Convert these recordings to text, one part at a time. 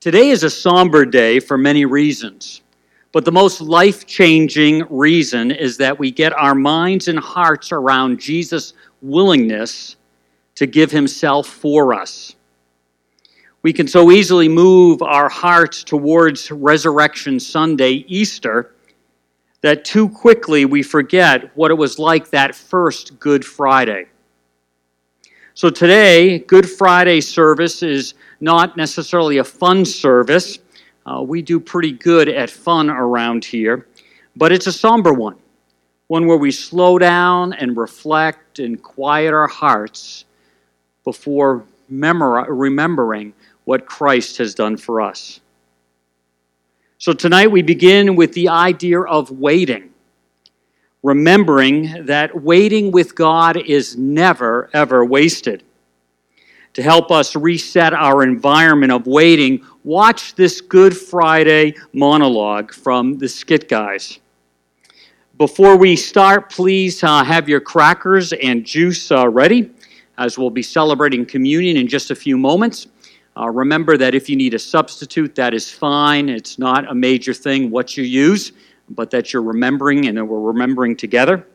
Today is a somber day for many reasons, but the most life changing reason is that we get our minds and hearts around Jesus' willingness to give himself for us. We can so easily move our hearts towards Resurrection Sunday, Easter, that too quickly we forget what it was like that first Good Friday. So today, Good Friday service is not necessarily a fun service. Uh, we do pretty good at fun around here, but it's a somber one, one where we slow down and reflect and quiet our hearts before remembering what Christ has done for us. So tonight we begin with the idea of waiting, remembering that waiting with God is never, ever wasted to help us reset our environment of waiting, watch this Good Friday monologue from the Skit Guys. Before we start, please uh, have your crackers and juice uh, ready, as we'll be celebrating communion in just a few moments. Uh, remember that if you need a substitute, that is fine. It's not a major thing what you use, but that you're remembering and that we're remembering together.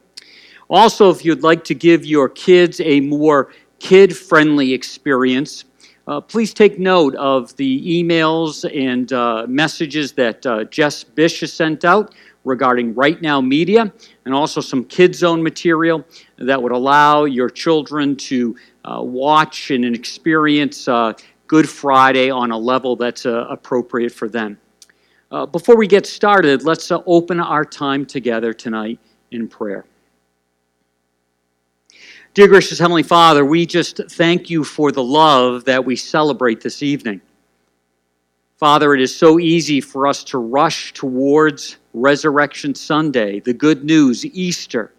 Also, if you'd like to give your kids a more kid friendly experience. Uh, please take note of the emails and uh, messages that uh, Jess Bish has sent out regarding Right Now Media and also some Kid Zone material that would allow your children to uh, watch and experience uh, Good Friday on a level that's uh, appropriate for them. Uh, before we get started, let's uh, open our time together tonight in prayer. Dear gracious Heavenly Father, we just thank you for the love that we celebrate this evening. Father, it is so easy for us to rush towards Resurrection Sunday, the good news, Easter,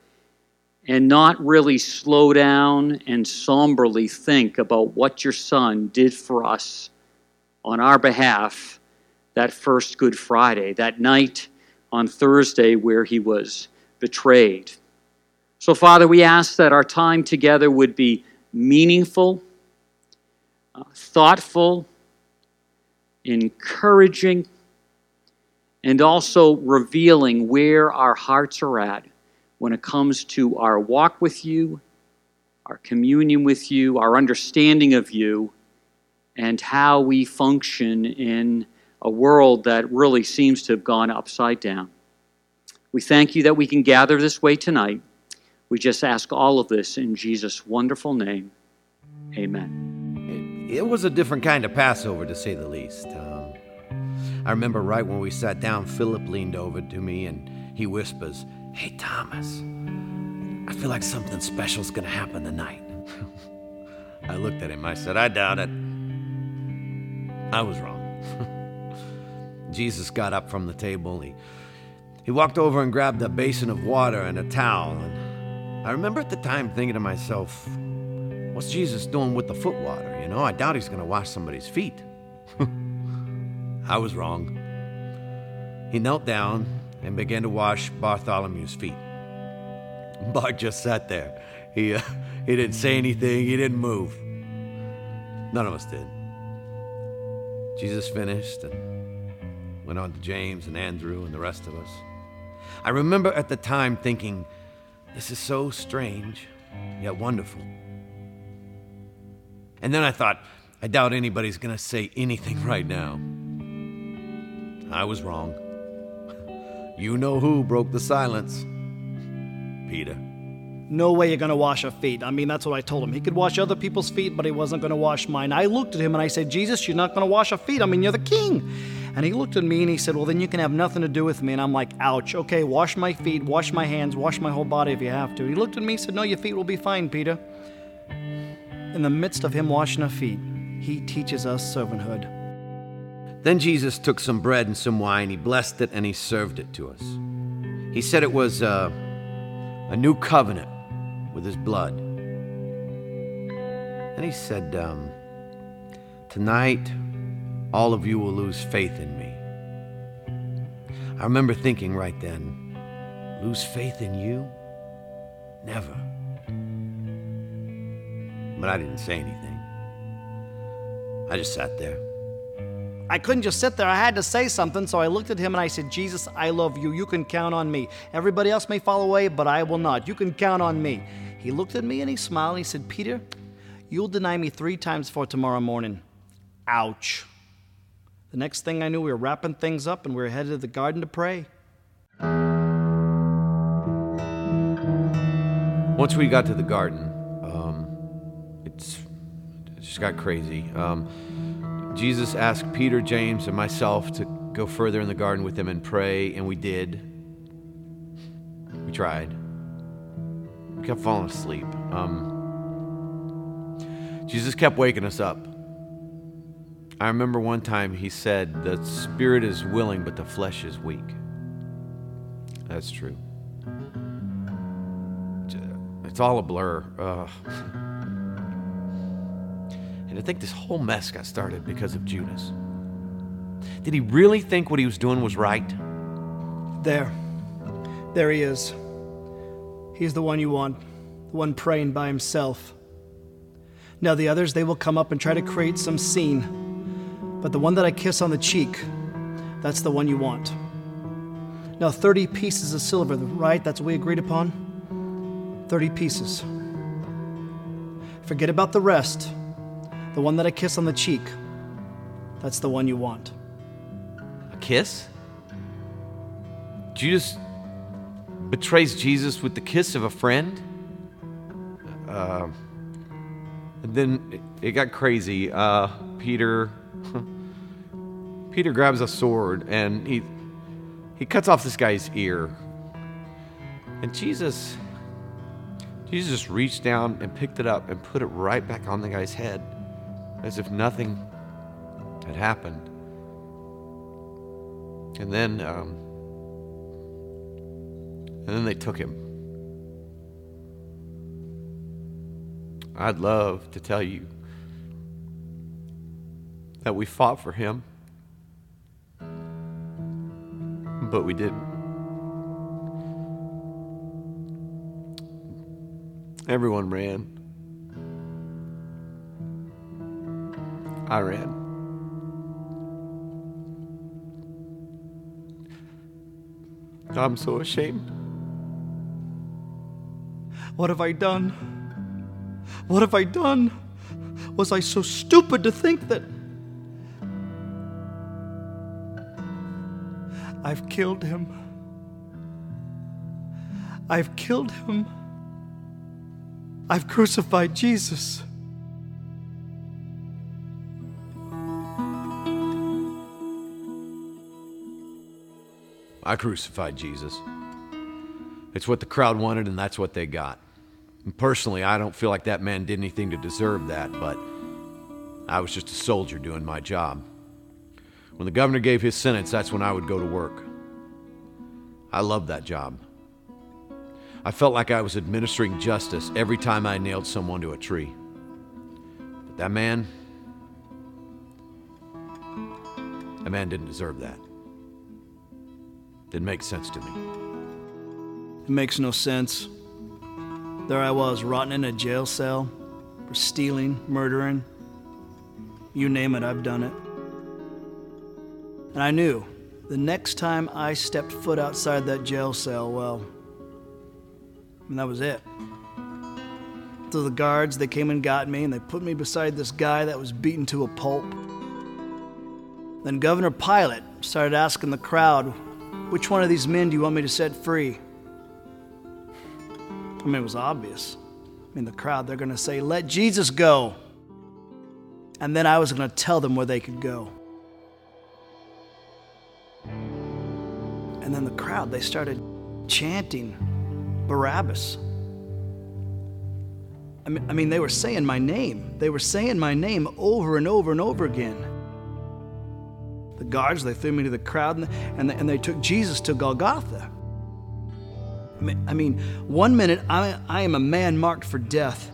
and not really slow down and somberly think about what your Son did for us on our behalf that first Good Friday, that night on Thursday where he was betrayed. So, Father, we ask that our time together would be meaningful, uh, thoughtful, encouraging, and also revealing where our hearts are at when it comes to our walk with you, our communion with you, our understanding of you, and how we function in a world that really seems to have gone upside down. We thank you that we can gather this way tonight. We just ask all of this in Jesus' wonderful name. Amen. It, was a different kind of Passover, to say the least. Um, I remember right when we sat down, Philip leaned over to me and he whispers, Hey, Thomas, I feel like something special's going to happen tonight. I looked at him. I said, I doubt it. I was wrong. Jesus got up from the table. He, he walked over and grabbed a basin of water and a towel. And I remember at the time thinking to myself, what's Jesus doing with the foot water? You know, I doubt he's going to wash somebody's feet. I was wrong. He knelt down and began to wash Bartholomew's feet. Bart just sat there. He, uh, he didn't say anything, he didn't move. None of us did. Jesus finished and went on to James and Andrew and the rest of us. I remember at the time thinking, this is so strange, yet wonderful. And then I thought, I doubt anybody's going to say anything right now. I was wrong. You know who broke the silence Peter. No way you're to wash a feet. I mean, that's what I told him. He could wash other people's feet, but he wasn't to wash mine. I looked at him and I said, Jesus, you're not to wash a feet. I mean, you're the king. And he looked at me and he said, Well, then you can have nothing to do with me. And I'm like, Ouch. Okay, wash my feet, wash my hands, wash my whole body if you have to. He looked at me and said, No, your feet will be fine, Peter. In the midst of him washing our feet, he teaches us servanthood. Then Jesus took some bread and some wine, he blessed it, and he served it to us. He said it was uh, a new covenant with his blood. And he said, um, Tonight, all of you will lose faith in me. I remember thinking right then, lose faith in you? Never. But I didn't say anything. I just sat there, I couldn't just sit there. I had to say something. So I looked at him and I said, Jesus, I love you. You can count on me. Everybody else may fall away, but I will not. You can count on me. He looked at me and he smiled and he said, Peter, you'll deny me three times for tomorrow morning. Ouch. The next thing I knew, we were wrapping things up and we were headed to the garden to pray. Once we got to the garden, um, it's, it just got crazy. Um, Jesus asked Peter, James, and myself to go further in the garden with him and pray, and we did. We tried. We kept falling asleep. Um, Jesus kept waking us up. I remember one time he said, The spirit is willing, but the flesh is weak. That's true. It's all a blur. Uh, and I think this whole mess got started because of Judas. Did he really think what he was doing was right? There. There he is. He's the one you want, the one praying by himself. Now, the others, they will come up and try to create some scene. But the one that I kiss on the cheek, that's the one you want. Now, 30 pieces of silver, right? That's what we agreed upon? 30 pieces. Forget about the rest. The one that I kiss on the cheek, that's the one you want. A kiss? Judas betrays Jesus with the kiss of a friend? Uh, then it, got crazy. Uh, Peter. Peter grabs a sword and he he cuts off this guy's ear. And Jesus Jesus reached down and picked it up and put it right back on the guy's head as if nothing had happened. And then, um, and then they took him. I'd love to tell you that we fought for him, but we didn't. Everyone ran. I ran. I'm so ashamed. What have I done? What have I done? Was I so stupid to think that I've killed him? I've killed him. I've crucified Jesus. I crucified Jesus. It's what the crowd wanted, and that's what they got. And personally, I don't feel like that man did anything to deserve that, but I was just a soldier doing my job. When the governor gave his sentence, that's when I would go to work. I loved that job. I felt like I was administering justice every time I nailed someone to a tree. But that man, that man didn't deserve that. Didn't make sense to me. It makes no sense. There I was, rotting in a jail cell for stealing, murdering. You name it, I've done it. And I knew the next time I stepped foot outside that jail cell, well, and that was it. So the guards, they came and got me, and they put me beside this guy that was beaten to a pulp. Then Governor Pilate started asking the crowd, Which one of these men do you want me to set free? I mean, it was obvious. I mean, the crowd, they're going to say, Let Jesus go. And then I was going to tell them where they could go. And then the crowd, they started chanting Barabbas. I mean, I mean, they were saying my name. They were saying my name over and over and over again. The guards, they threw me to the crowd and, and, they, and they took Jesus to Golgotha. I mean, I mean one minute I, I am a man marked for death,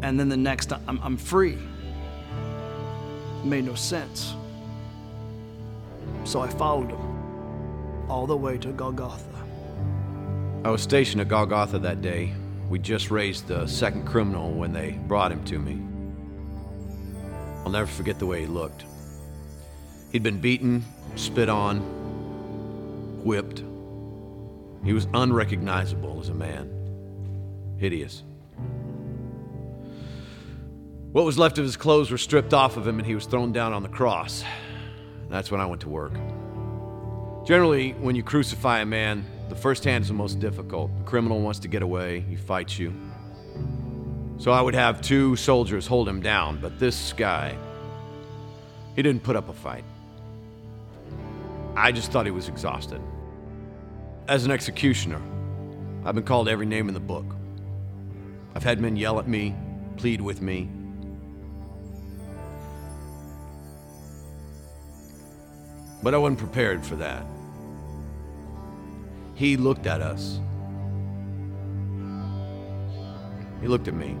and then the next I'm, I'm free. It made no sense. So I followed him all the way to Golgotha. I was stationed at Golgotha that day. We just raised the second criminal when they brought him to me. I'll never forget the way he looked. He'd been beaten, spit on, whipped. He was unrecognizable as a man. Hideous. What was left of his clothes were stripped off of him, and he was thrown down on the cross. That's when I went to work. Generally, when you crucify a man, the first hand is the most difficult. The criminal wants to get away, he fights you. So I would have two soldiers hold him down, but this guy, he didn't put up a fight. I just thought he was exhausted. As an executioner, I've been called every name in the book. I've had men yell at me, plead with me, But I wasn't prepared for that. He looked at us. He looked at me.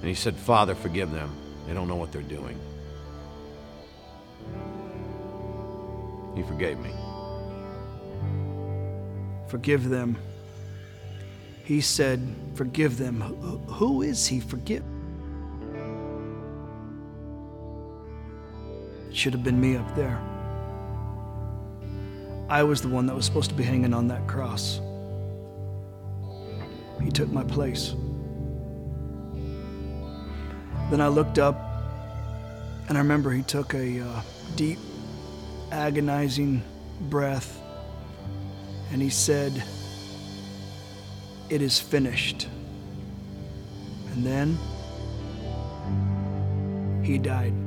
And he said, Father, forgive them. They don't know what they're doing. He forgave me. Forgive them. He said, Forgive them. Who is he? Forgive. Should have been me up there. I was the one that was supposed to be hanging on that cross. He took my place. Then I looked up, and I remember he took a uh, deep, agonizing breath, and he said, It is finished. And then he died.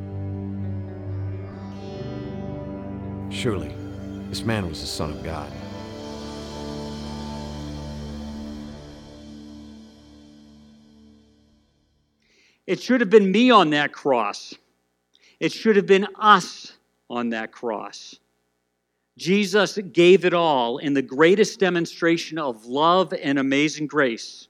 Surely, this man was the Son of God. It should have been me on that cross. It should have been us on that cross. Jesus gave it all in the greatest demonstration of love and amazing grace.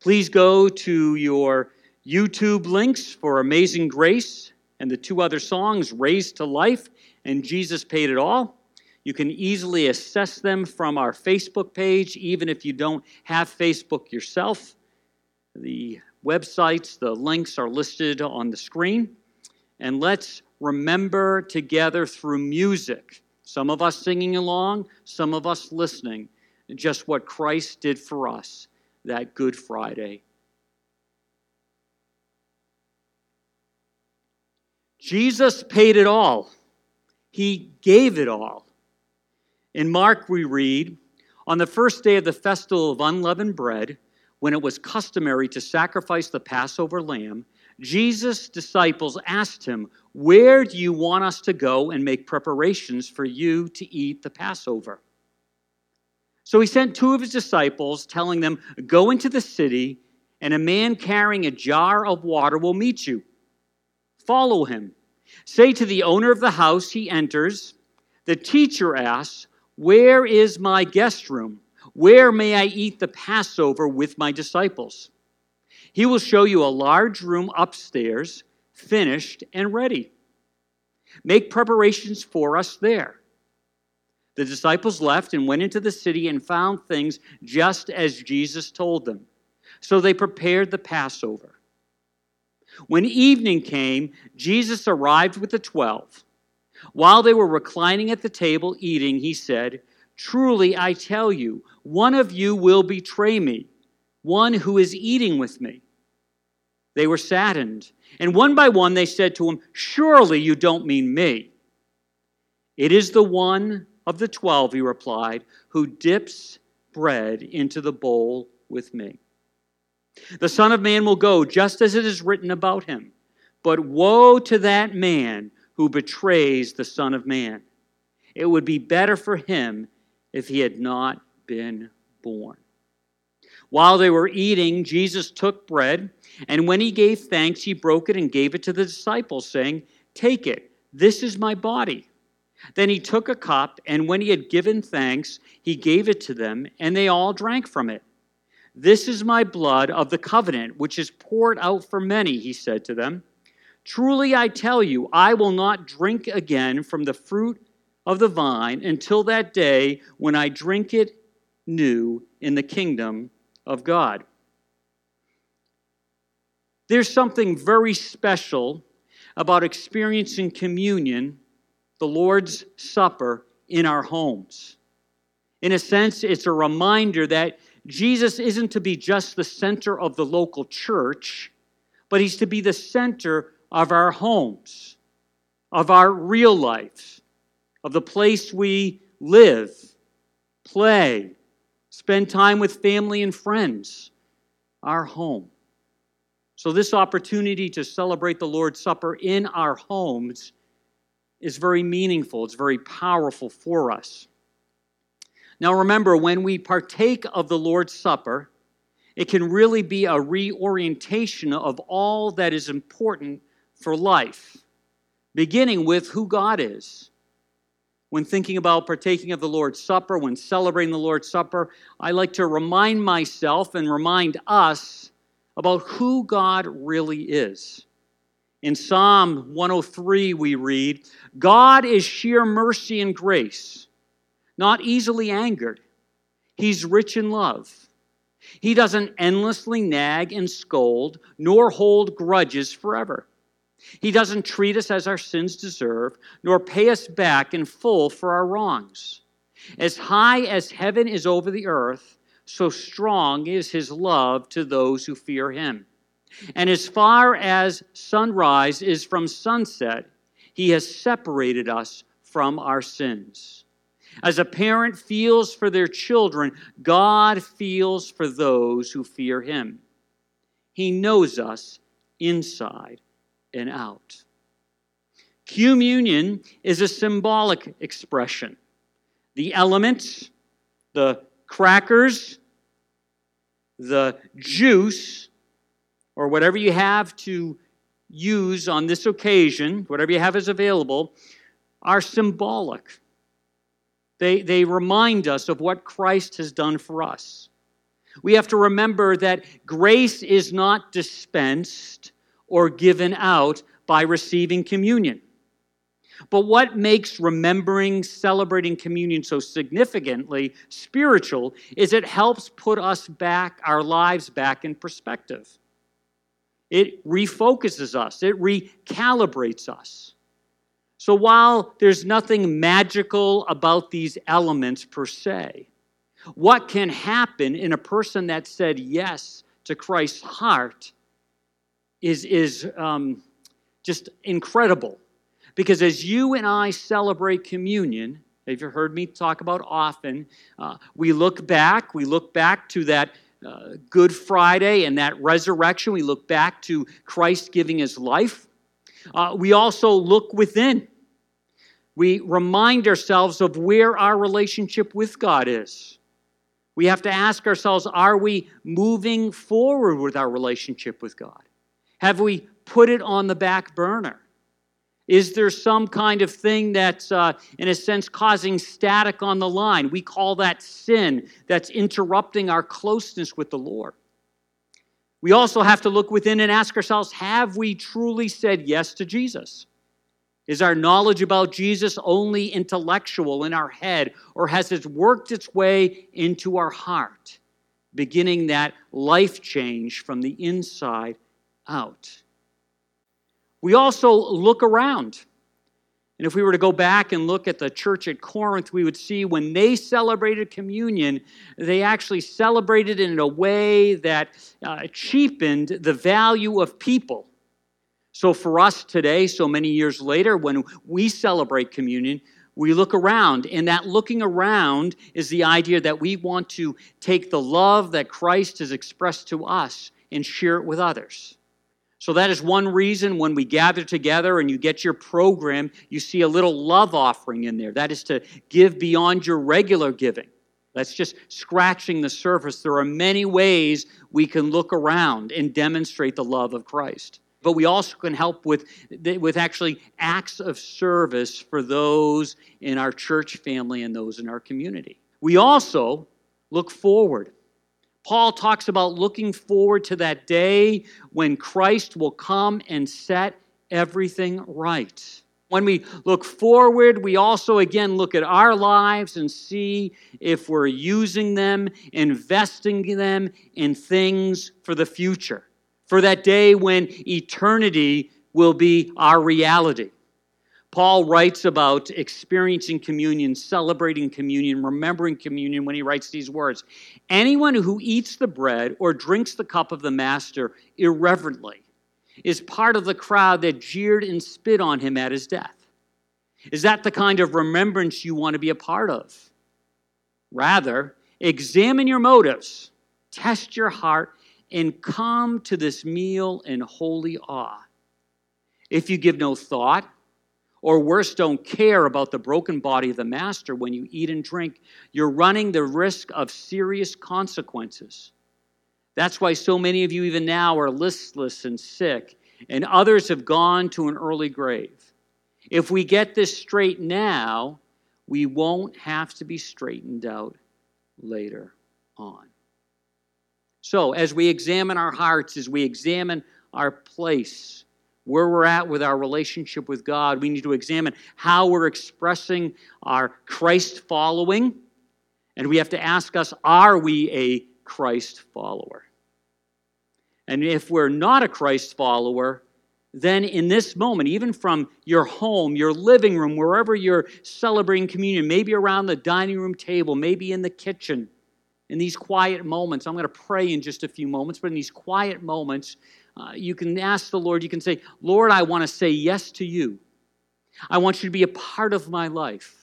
Please go to your YouTube links for Amazing Grace and the two other songs, Raised to Life and Jesus Paid It All. You can easily assess them from our Facebook page, even if you don't have Facebook yourself. The websites, the links are listed on the screen. And let's remember together through music, some of us singing along, some of us listening, just what Christ did for us that Good Friday. Jesus paid it all. He gave it all. In Mark, we read, On the first day of the festival of unleavened bread, when it was customary to sacrifice the Passover lamb, Jesus' disciples asked him, Where do you want us to go and make preparations for you to eat the Passover? So he sent two of his disciples, telling them, Go into the city, and a man carrying a jar of water will meet you. Follow him. Say to the owner of the house he enters, the teacher asks, Where is my guest room? Where may I eat the Passover with my disciples? He will show you a large room upstairs, finished and ready. Make preparations for us there. The disciples left and went into the city and found things just as Jesus told them. So they prepared the Passover. When evening came, Jesus arrived with the twelve. While they were reclining at the table eating, he said, Truly I tell you, one of you will betray me, one who is eating with me. They were saddened, and one by one they said to him, Surely you don't mean me. It is the one of the twelve, he replied, who dips bread into the bowl with me. The Son of Man will go just as it is written about him. But woe to that man who betrays the Son of Man. It would be better for him if he had not been born. While they were eating, Jesus took bread, and when he gave thanks, he broke it and gave it to the disciples, saying, Take it, this is my body. Then he took a cup, and when he had given thanks, he gave it to them, and they all drank from it. This is my blood of the covenant, which is poured out for many, he said to them. Truly I tell you, I will not drink again from the fruit of the vine until that day when I drink it new in the kingdom of God. There's something very special about experiencing communion, the Lord's Supper, in our homes. In a sense, it's a reminder that Jesus isn't to be just the center of the local church, but he's to be the center of our homes, of our real life, of the place we live, play, spend time with family and friends, our home. So, this opportunity to celebrate the Lord's Supper in our homes is very meaningful, it's very powerful for us. Now, remember, when we partake of the Lord's Supper, it can really be a reorientation of all that is important for life, beginning with who God is. When thinking about partaking of the Lord's Supper, when celebrating the Lord's Supper, I like to remind myself and remind us about who God really is. In Psalm 103, we read, God is sheer mercy and grace, not easily angered. He's rich in love. He doesn't endlessly nag and scold, nor hold grudges forever. He doesn't treat us as our sins deserve, nor pay us back in full for our wrongs. As high as heaven is over the earth, so strong is his love to those who fear him. And as far as sunrise is from sunset, he has separated us from our sins. As a parent feels for their children, God feels for those who fear him. He knows us inside and out. Communion is a symbolic expression. The elements, the crackers, the juice, or whatever you have to use on this occasion, whatever you have is available, are symbolic. They, they remind us of what Christ has done for us. We have to remember that grace is not dispensed or given out by receiving communion. But what makes remembering, celebrating communion so significantly spiritual is it helps put us back, our lives back in perspective. It refocuses us, it recalibrates us. So while there's nothing magical about these elements per se, what can happen in a person that said yes to Christ's heart is, is um, just incredible. Because as you and I celebrate communion, if you've heard me talk about often, uh, we look back, we look back to that uh, Good Friday and that resurrection. We look back to Christ giving his life. Uh, we also look within. We remind ourselves of where our relationship with God is. We have to ask ourselves are we moving forward with our relationship with God? Have we put it on the back burner? Is there some kind of thing that's, uh, in a sense, causing static on the line? We call that sin that's interrupting our closeness with the Lord. We also have to look within and ask ourselves have we truly said yes to Jesus? Is our knowledge about Jesus only intellectual in our head, or has it worked its way into our heart, beginning that life change from the inside out? We also look around. And if we were to go back and look at the church at Corinth, we would see when they celebrated communion, they actually celebrated in a way that uh, cheapened the value of people. So for us today, so many years later, when we celebrate communion, we look around, and that looking around is the idea that we want to take the love that Christ has expressed to us and share it with others. So that is one reason when we gather together and you get your program, you see a little love offering in there. That is to give beyond your regular giving. That's just scratching the surface. There are many ways we can look around and demonstrate the love of Christ. But we also can help with, with actually acts of service for those in our church family and those in our community. We also look forward. Paul talks about looking forward to that day when Christ will come and set everything right. When we look forward, we also again look at our lives and see if we're using them, investing them in things for the future, for that day when eternity will be our reality. Paul writes about experiencing communion, celebrating communion, remembering communion when he writes these words Anyone who eats the bread or drinks the cup of the master irreverently is part of the crowd that jeered and spit on him at his death. Is that the kind of remembrance you want to be a part of? Rather, examine your motives, test your heart, and come to this meal in holy awe. If you give no thought, or worse, don't care about the broken body of the Master when you eat and drink, you're running the risk of serious consequences. That's why so many of you, even now, are listless and sick, and others have gone to an early grave. If we get this straight now, we won't have to be straightened out later on. So, as we examine our hearts, as we examine our place, where we're at with our relationship with God, we need to examine how we're expressing our Christ following. And we have to ask us are we a Christ follower? And if we're not a Christ follower, then in this moment, even from your home, your living room, wherever you're celebrating communion, maybe around the dining room table, maybe in the kitchen, in these quiet moments, I'm going to pray in just a few moments, but in these quiet moments, uh, you can ask the Lord, you can say, Lord, I want to say yes to you. I want you to be a part of my life.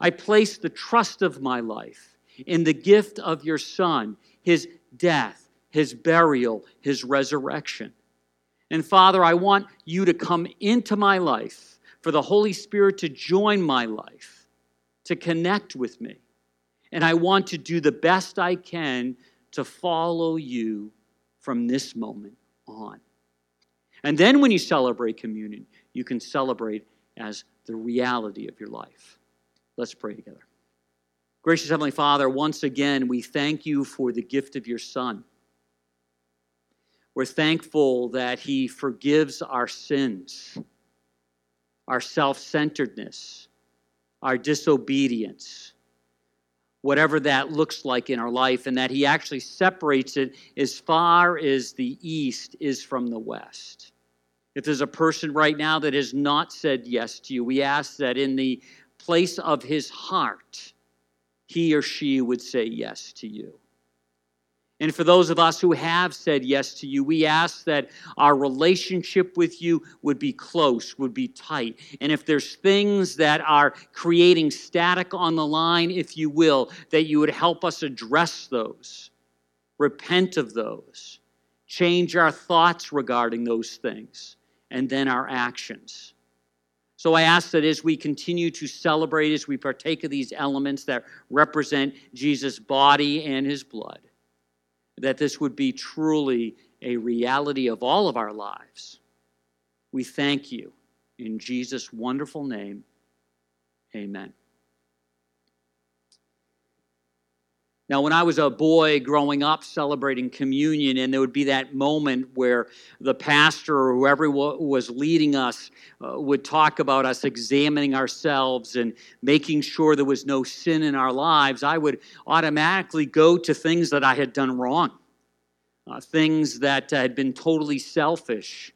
I place the trust of my life in the gift of your Son, his death, his burial, his resurrection. And Father, I want you to come into my life, for the Holy Spirit to join my life, to connect with me. And I want to do the best I can to follow you from this moment on. And then when you celebrate communion, you can celebrate as the reality of your life. Let's pray together. Gracious Heavenly Father, once again, we thank you for the gift of your Son. We're thankful that He forgives our sins, our self centeredness, our disobedience, whatever that looks like in our life, and that He actually separates it as far as the East is from the West. If there's a person right now that has not said yes to you, we ask that in the place of his heart, he or she would say yes to you. And for those of us who have said yes to you, we ask that our relationship with you would be close, would be tight. And if there's things that are creating static on the line, if you will, that you would help us address those, repent of those, change our thoughts regarding those things, and then our actions. So I ask that as we continue to celebrate, as we partake of these elements that represent Jesus' body and his blood, that this would be truly a reality of all of our lives. We thank you. In Jesus' wonderful name, amen. Now, when I was a boy growing up celebrating communion, and there would be that moment where the pastor or whoever was leading us uh, would talk about us examining ourselves and making sure there was no sin in our lives, I would automatically go to things that I had done wrong, uh, things that had been totally selfish,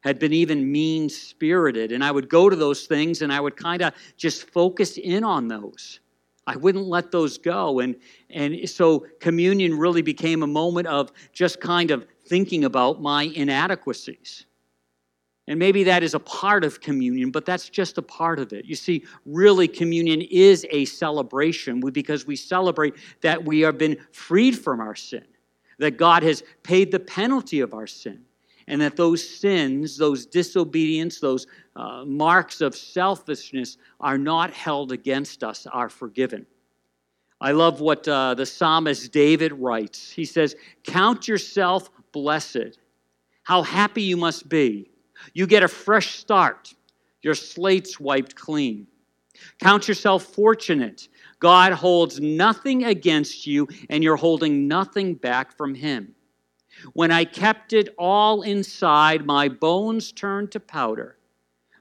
had been even mean spirited. And I would go to those things and I would kind of just focus in on those. I wouldn't let those go. And, and so communion really became a moment of just kind of thinking about my inadequacies. And maybe that is a part of communion, but that's just a part of it. You see, really, communion is a celebration because we celebrate that we have been freed from our sin, that God has paid the penalty of our sin, and that those sins, those disobedience, those uh, marks of selfishness are not held against us, are forgiven. I love what uh, the psalmist David writes. He says, Count yourself blessed. How happy you must be. You get a fresh start, your slate's wiped clean. Count yourself fortunate. God holds nothing against you, and you're holding nothing back from Him. When I kept it all inside, my bones turned to powder.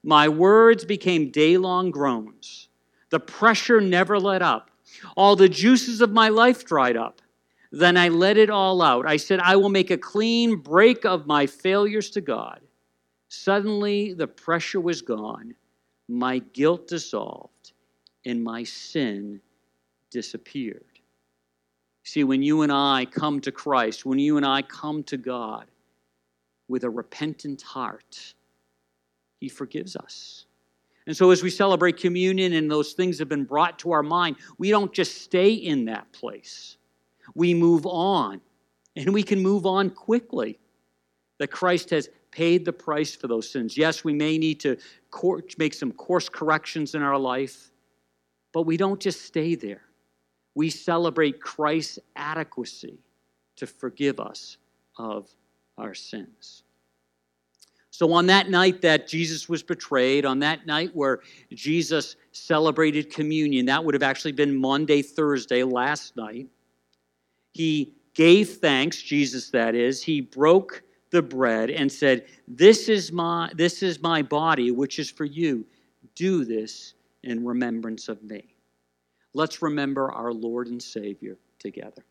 My words became day long groans. The pressure never let up. All the juices of my life dried up. Then I let it all out. I said, I will make a clean break of my failures to God. Suddenly, the pressure was gone, my guilt dissolved, and my sin disappeared. See, when you and I come to Christ, when you and I come to God with a repentant heart, He forgives us. And so, as we celebrate communion and those things have been brought to our mind, we don't just stay in that place. We move on, and we can move on quickly. That Christ has paid the price for those sins. Yes, we may need to make some course corrections in our life, but we don't just stay there. We celebrate Christ's adequacy to forgive us of our sins. So, on that night that Jesus was betrayed, on that night where Jesus celebrated communion, that would have actually been Monday, Thursday, last night, he gave thanks, Jesus that is, he broke the bread and said, This is my, this is my body, which is for you. Do this in remembrance of me. Let's remember our Lord and Savior together.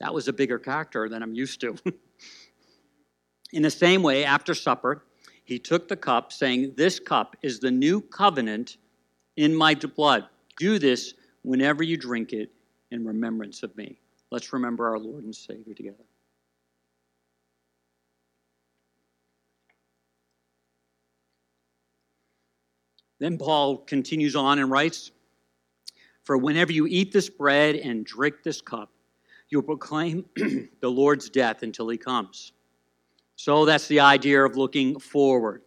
That was a bigger character than I'm used to. In the same way, after supper, he took the cup, saying, This cup is the new covenant in my blood. Do this whenever you drink it in remembrance of me. Let's remember our Lord and Savior together. Then Paul continues on and writes, For whenever you eat this bread and drink this cup, You'll proclaim the Lord's death until he comes. So that's the idea of looking forward.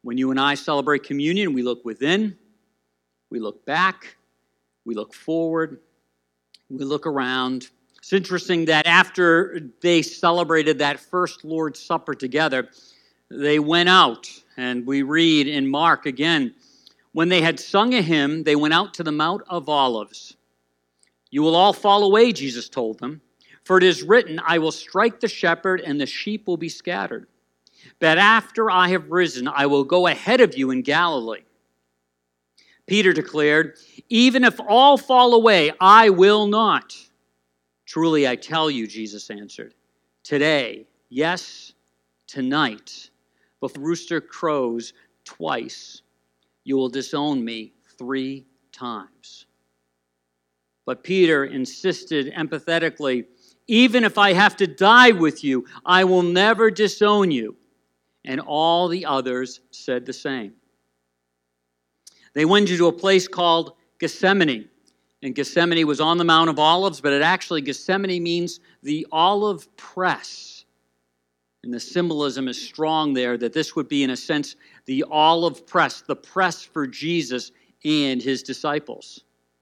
When you and I celebrate communion, we look within, we look back, we look forward, we look around. It's interesting that after they celebrated that first Lord's Supper together, they went out, and we read in Mark again when they had sung a hymn, they went out to the Mount of Olives. You will all fall away, Jesus told them. For it is written, I will strike the shepherd, and the sheep will be scattered. But after I have risen, I will go ahead of you in Galilee. Peter declared, Even if all fall away, I will not. Truly, I tell you, Jesus answered, Today, yes, tonight, before rooster crows twice, you will disown me three times. But Peter insisted empathetically, Even if I have to die with you, I will never disown you. And all the others said the same. They went to a place called Gethsemane. And Gethsemane was on the Mount of Olives, but it actually, Gethsemane means the olive press. And the symbolism is strong there that this would be, in a sense, the olive press, the press for Jesus and his disciples.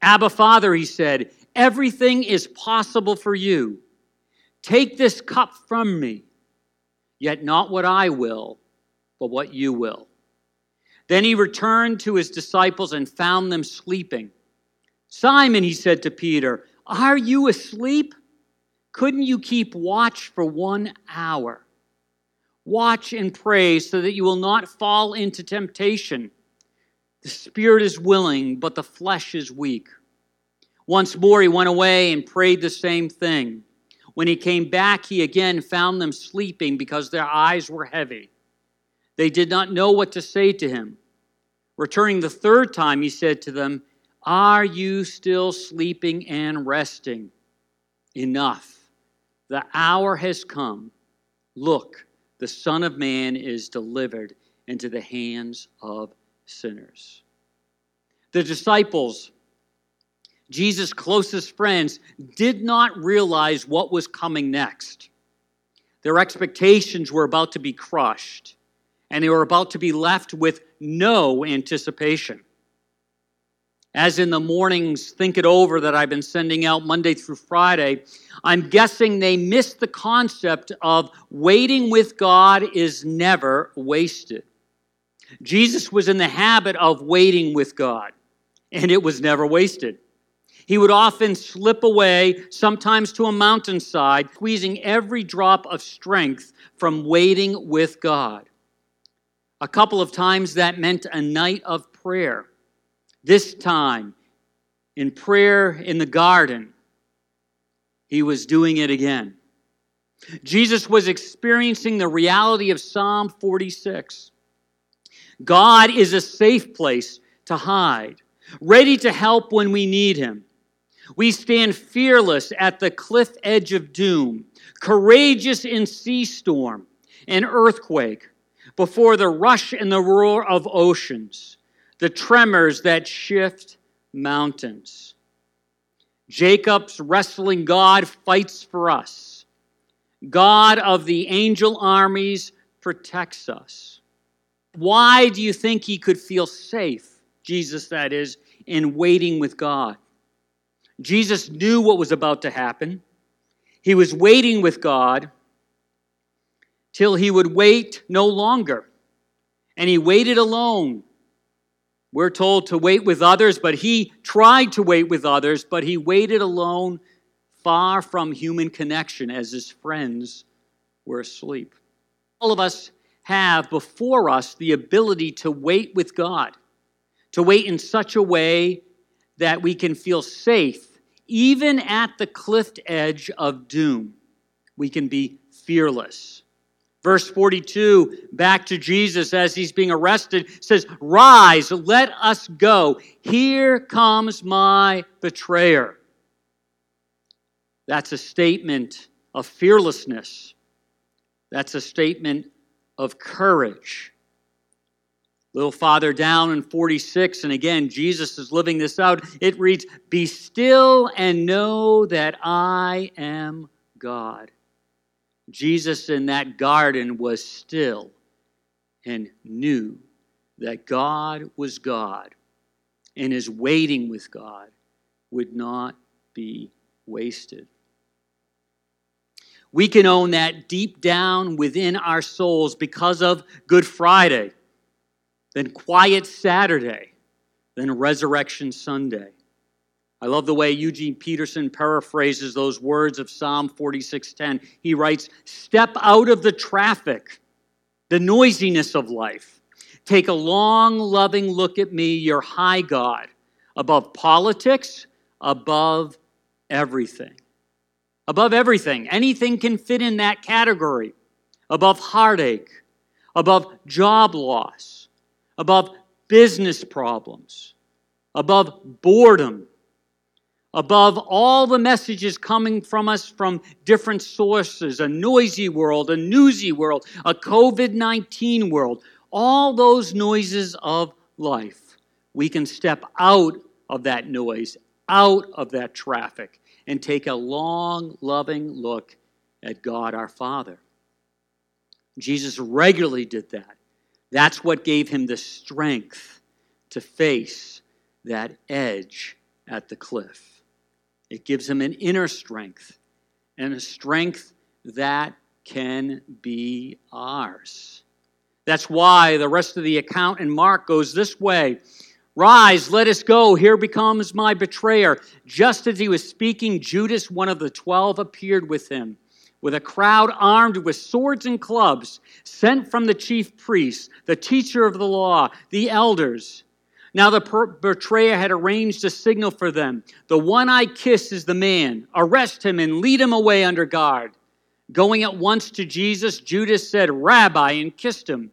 Abba, Father, he said, everything is possible for you. Take this cup from me, yet not what I will, but what you will. Then he returned to his disciples and found them sleeping. Simon, he said to Peter, Are you asleep? Couldn't you keep watch for one hour? Watch and pray so that you will not fall into temptation. The spirit is willing, but the flesh is weak. Once more, he went away and prayed the same thing. When he came back, he again found them sleeping because their eyes were heavy. They did not know what to say to him. Returning the third time, he said to them, Are you still sleeping and resting? Enough. The hour has come. Look, the Son of Man is delivered into the hands of sinners. The disciples Jesus' closest friends did not realize what was coming next. Their expectations were about to be crushed, and they were about to be left with no anticipation. As in the mornings, think it over that I've been sending out Monday through Friday, I'm guessing they missed the concept of waiting with God is never wasted. Jesus was in the habit of waiting with God, and it was never wasted. He would often slip away, sometimes to a mountainside, squeezing every drop of strength from waiting with God. A couple of times that meant a night of prayer. This time, in prayer in the garden, he was doing it again. Jesus was experiencing the reality of Psalm 46. God is a safe place to hide, ready to help when we need him. We stand fearless at the cliff edge of doom, courageous in sea storm and earthquake, before the rush and the roar of oceans, the tremors that shift mountains. Jacob's wrestling God fights for us. God of the angel armies protects us. Why do you think he could feel safe, Jesus that is, in waiting with God? Jesus knew what was about to happen. He was waiting with God till he would wait no longer. And he waited alone. We're told to wait with others, but he tried to wait with others, but he waited alone, far from human connection, as his friends were asleep. All of us have before us the ability to wait with God, to wait in such a way that we can feel safe even at the cliff edge of doom, we can be fearless. Verse 42, back to Jesus as he's being arrested, says, Rise, let us go. Here comes my betrayer. That's a statement of fearlessness. That's a statement of courage little farther down in 46, and again, Jesus is living this out. It reads, Be still and know that I am God. Jesus in that garden was still and knew that God was God, and his waiting with God would not be wasted. We can own that deep down within our souls because of Good Friday then Quiet Saturday, then Resurrection Sunday. I love the way Eugene Peterson paraphrases those words of Psalm 46:10. He writes, "Step out of the traffic, the noisiness of life. Take a long, loving look at me, your high God, above politics, above everything. Above everything. Anything can fit in that category. Above heartache, above job loss, above business problems, above boredom, above all the messages coming from us from different sources a noisy world, a newsy world, a COVID 19 world, all those noises of life. We can step out of that noise, out of that traffic, and take a long, loving look at God our Father. Jesus regularly did that. That's what gave him the strength to face that edge at the cliff. It gives him an inner strength and a strength that can be ours. That's why the rest of the account in Mark goes this way Rise, let us go. Here becomes my betrayer. Just as he was speaking, Judas, one of the twelve, appeared with him with a crowd armed with swords and clubs, sent from the chief priests, the teacher of the law, the elders. Now the per- betrayer had arranged a signal for them. The one I kiss is the man. Arrest him and lead him away under guard. Going at once to Jesus, Judas said, Rabbi, and kissed him.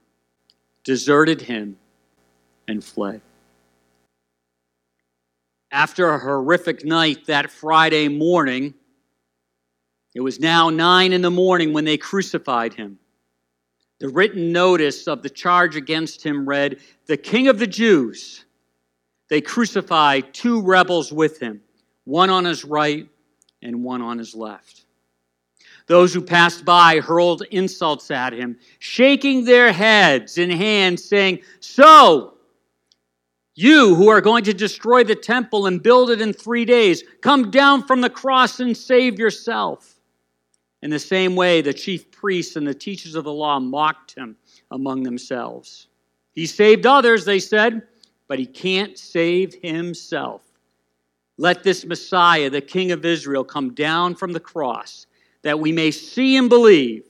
deserted him and fled. After a horrific night that Friday morning, it was now nine in the morning when they crucified him. The written notice of the charge against him read, The King of the Jews. They crucified two rebels with him, one on his right and one on his left. Those who passed by hurled insults at him, shaking their heads and hands, saying, So, you who are going to destroy the temple and build it in three days, come down from the cross and save yourself. In the same way, the chief priests and the teachers of the law mocked him among themselves. He saved others, they said, but he can't save himself. Let this Messiah, the King of Israel, come down from the cross that we may see and believe.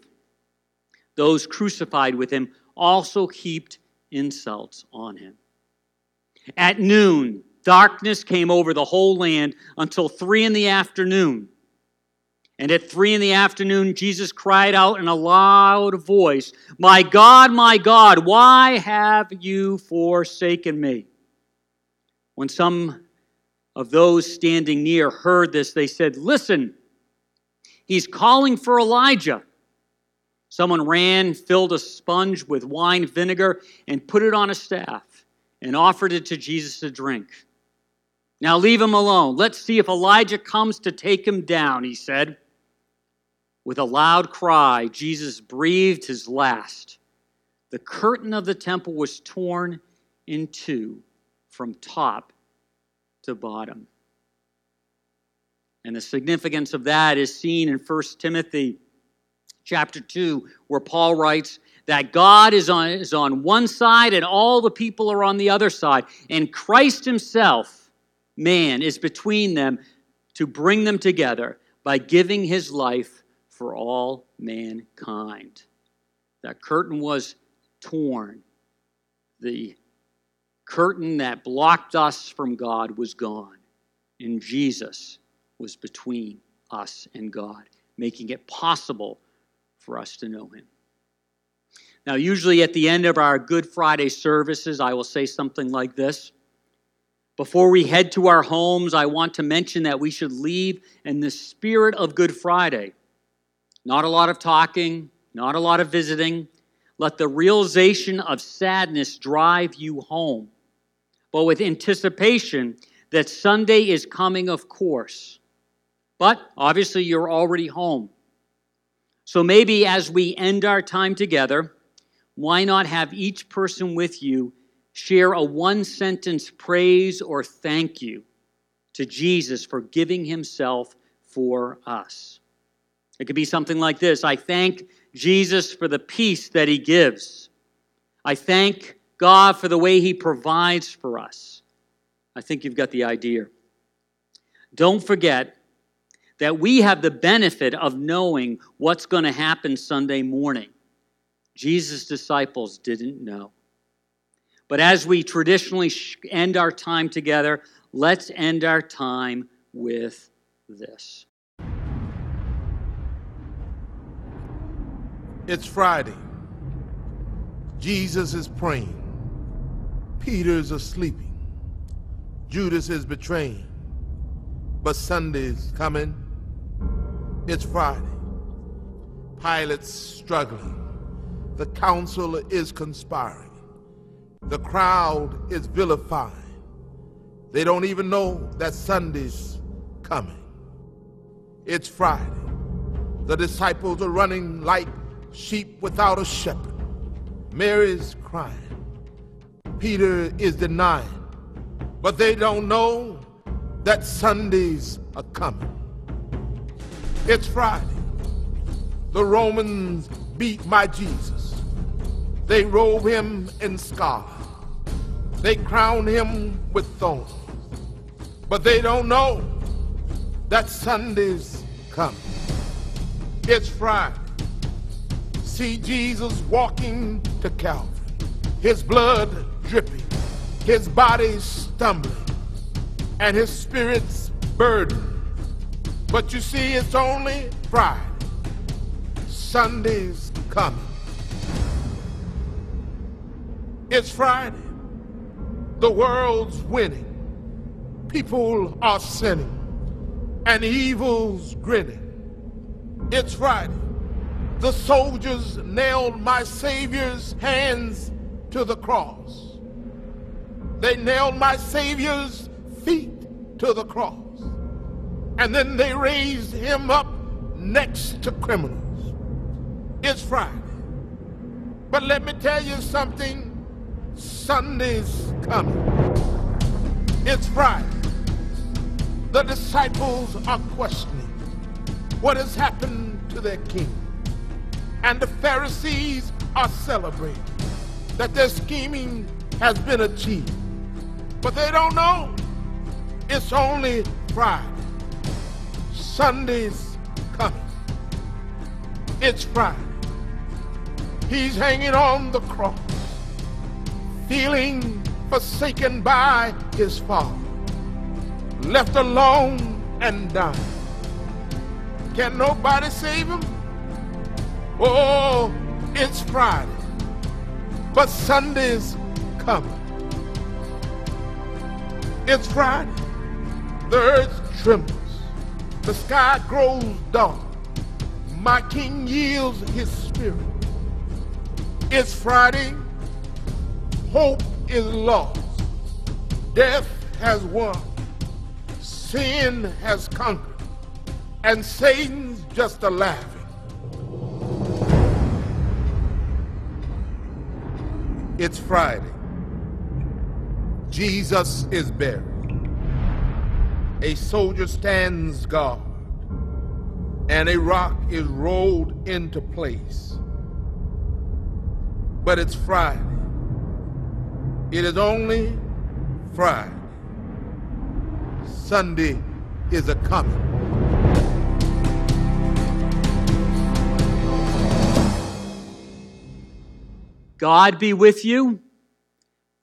Those crucified with him also heaped insults on him. At noon, darkness came over the whole land until three in the afternoon. And at three in the afternoon, Jesus cried out in a loud voice, My God, my God, why have you forsaken me? When some of those standing near heard this, they said, Listen, he's calling for Elijah. Someone ran, filled a sponge with wine vinegar, and put it on a staff and offered it to Jesus to drink. Now leave him alone. Let's see if Elijah comes to take him down, he said. With a loud cry, Jesus breathed his last. The curtain of the temple was torn in two from top to bottom. And the significance of that is seen in 1 Timothy chapter 2, where Paul writes that God is on, is on one side and all the people are on the other side. And Christ himself, man, is between them to bring them together by giving his life for all mankind. That curtain was torn. The curtain that blocked us from God was gone. in Jesus was between us and God, making it possible for us to know him. Now, usually at the end of our Good Friday services, I will say something like this. Before we head to our homes, I want to mention that we should leave in the spirit of Good Friday. Not a lot of talking, not a lot of visiting. Let the realization of sadness drive you home, but with anticipation that Sunday is coming, of course. But obviously, you're already home. So maybe as we end our time together, why not have each person with you share a one sentence praise or thank you to Jesus for giving himself for us? It could be something like this I thank Jesus for the peace that he gives. I thank God for the way he provides for us. I think you've got the idea. Don't forget that we have the benefit of knowing what's going to happen Sunday morning. Jesus' disciples didn't know. But as we traditionally end our time together, let's end our time with this. It's Friday. Jesus is praying. Peter's asleep. Judas is betraying. But Sunday's coming. It's Friday. Pilate's struggling. The council is conspiring. The crowd is vilifying. They don't even know that Sunday's coming. It's Friday. The disciples are running like sheep without a shepherd. Mary's crying. Peter is denying. But they don't know that Sundays are coming. It's Friday. The Romans beat my Jesus. They robe him in scarlet. They crown him with thorns. But they don't know that Sunday's coming. It's Friday. See Jesus walking to Calvary. His blood dripping. His body stumbling. and his spirit's burdened. But you see, it's only Friday. Sunday's coming. It's Friday. The world's winning. People are sinning. And evil's grinning. It's Friday. The soldiers nailed my Savior's hands to the cross. They nailed my Savior's feet to the cross. And then they raised him up next to criminals. It's Friday. But let me tell you something Sunday's coming. It's Friday. The disciples are questioning what has happened to their king. And the Pharisees are celebrating that their scheming has been achieved. But they don't know it's only Friday. Sunday's coming. It's Friday. He's hanging on the cross, feeling forsaken by his father, left alone and dying. Can nobody save him? Oh, it's Friday, but Sunday's coming. It's Friday. The earth trembles. The sky grows dark. My king yields his spirit. It's Friday. Hope is lost. Death has won. Sin has conquered. And Satan's just a laughing. It's Friday. Jesus is buried. A soldier stands guard, and a rock is rolled into place. But it's Friday. It is only Friday. Sunday is a coming. God be with you,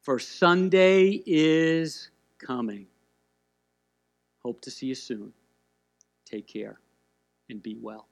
for Sunday is coming. Hope to see you soon. Take care and be well.